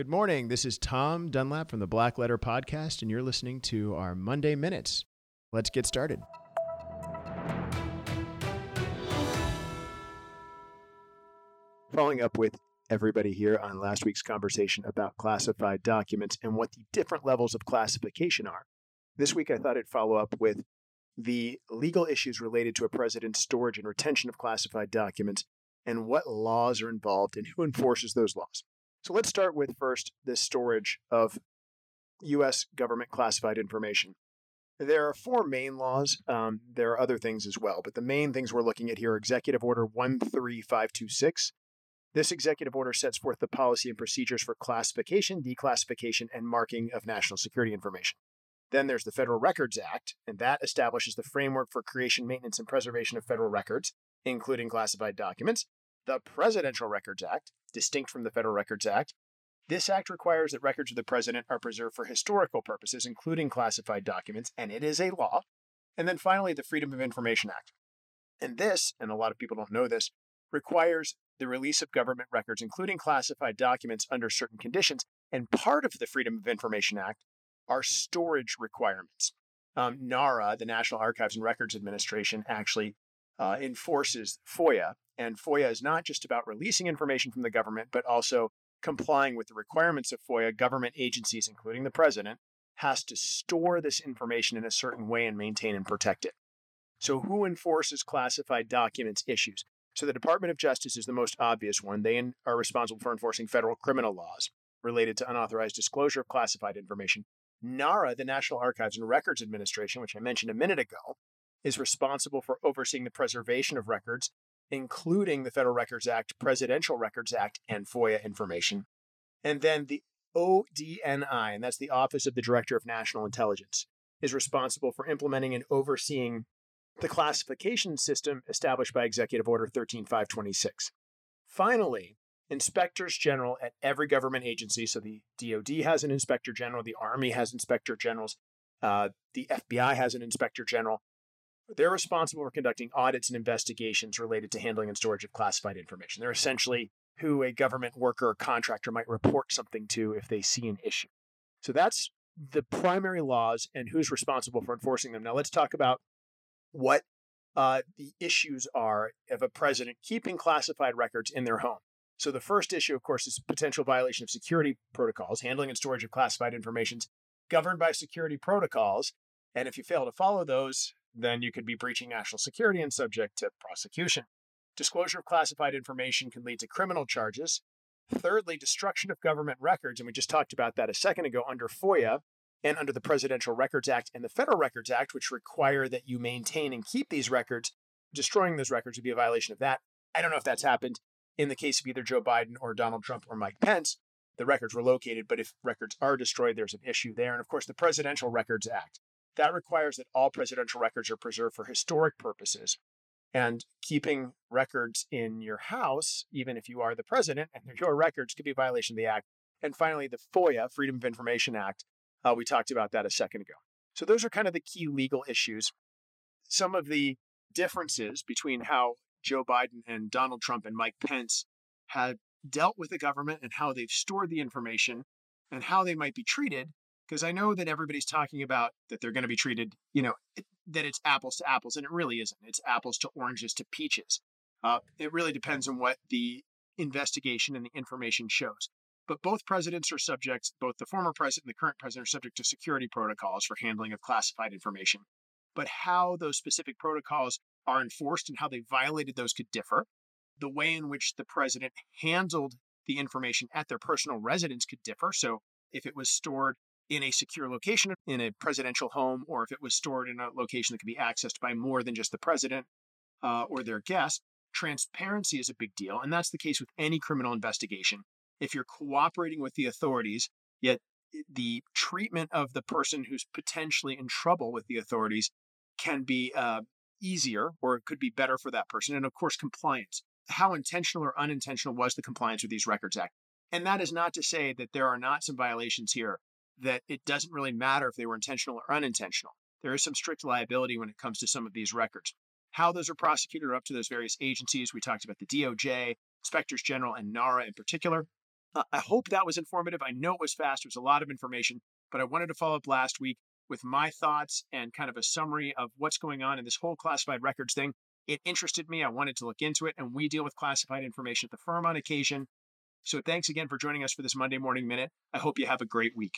Good morning. This is Tom Dunlap from the Black Letter Podcast, and you're listening to our Monday Minutes. Let's get started. Following up with everybody here on last week's conversation about classified documents and what the different levels of classification are. This week, I thought I'd follow up with the legal issues related to a president's storage and retention of classified documents and what laws are involved and who enforces those laws. So let's start with first the storage of U.S. government classified information. There are four main laws. Um, there are other things as well, but the main things we're looking at here are Executive Order 13526. This executive order sets forth the policy and procedures for classification, declassification, and marking of national security information. Then there's the Federal Records Act, and that establishes the framework for creation, maintenance, and preservation of federal records, including classified documents. The Presidential Records Act distinct from the Federal Records Act. This act requires that records of the president are preserved for historical purposes, including classified documents, and it is a law. And then finally, the Freedom of Information Act. And this, and a lot of people don't know this, requires the release of government records, including classified documents, under certain conditions. And part of the Freedom of Information Act are storage requirements. Um, NARA, the National Archives and Records Administration, actually uh, enforces FOIA, and FOIA is not just about releasing information from the government, but also complying with the requirements of FOIA. Government agencies, including the president, has to store this information in a certain way and maintain and protect it. So, who enforces classified documents issues? So, the Department of Justice is the most obvious one. They are responsible for enforcing federal criminal laws related to unauthorized disclosure of classified information. NARA, the National Archives and Records Administration, which I mentioned a minute ago, is responsible for overseeing the preservation of records including the Federal Records Act, Presidential Records Act, and FOIA information. And then the ODNI, and that's the Office of the Director of National Intelligence, is responsible for implementing and overseeing the classification system established by Executive Order 13526. Finally, inspectors general at every government agency, so the DoD has an inspector general, the Army has inspector generals, uh, the FBI has an inspector general, they're responsible for conducting audits and investigations related to handling and storage of classified information. They're essentially who a government worker or contractor might report something to if they see an issue. So that's the primary laws and who's responsible for enforcing them. Now let's talk about what uh, the issues are of a president keeping classified records in their home. So the first issue, of course, is potential violation of security protocols, handling and storage of classified information governed by security protocols. And if you fail to follow those, then you could be breaching national security and subject to prosecution. Disclosure of classified information can lead to criminal charges. Thirdly, destruction of government records, and we just talked about that a second ago under FOIA and under the Presidential Records Act and the Federal Records Act, which require that you maintain and keep these records. Destroying those records would be a violation of that. I don't know if that's happened in the case of either Joe Biden or Donald Trump or Mike Pence. The records were located, but if records are destroyed, there's an issue there. And of course, the Presidential Records Act. That requires that all presidential records are preserved for historic purposes. And keeping records in your house, even if you are the president and they're your records, could be a violation of the act. And finally, the FOIA, Freedom of Information Act, uh, we talked about that a second ago. So those are kind of the key legal issues. Some of the differences between how Joe Biden and Donald Trump and Mike Pence had dealt with the government and how they've stored the information and how they might be treated because I know that everybody's talking about that they're going to be treated, you know, that it's apples to apples, and it really isn't. It's apples to oranges to peaches. Uh, it really depends on what the investigation and the information shows. But both presidents are subject, both the former president and the current president are subject to security protocols for handling of classified information. But how those specific protocols are enforced and how they violated those could differ. The way in which the president handled the information at their personal residence could differ. So if it was stored in a secure location in a presidential home, or if it was stored in a location that could be accessed by more than just the president uh, or their guest, transparency is a big deal. And that's the case with any criminal investigation. If you're cooperating with the authorities, yet the treatment of the person who's potentially in trouble with the authorities can be uh, easier or it could be better for that person. And of course, compliance. How intentional or unintentional was the compliance with these Records Act? And that is not to say that there are not some violations here that it doesn't really matter if they were intentional or unintentional. There is some strict liability when it comes to some of these records. How those are prosecuted are up to those various agencies. We talked about the DOJ, inspectors general, and NARA in particular. Uh, I hope that was informative. I know it was fast, it was a lot of information, but I wanted to follow up last week with my thoughts and kind of a summary of what's going on in this whole classified records thing. It interested me. I wanted to look into it, and we deal with classified information at the firm on occasion. So thanks again for joining us for this Monday Morning Minute. I hope you have a great week.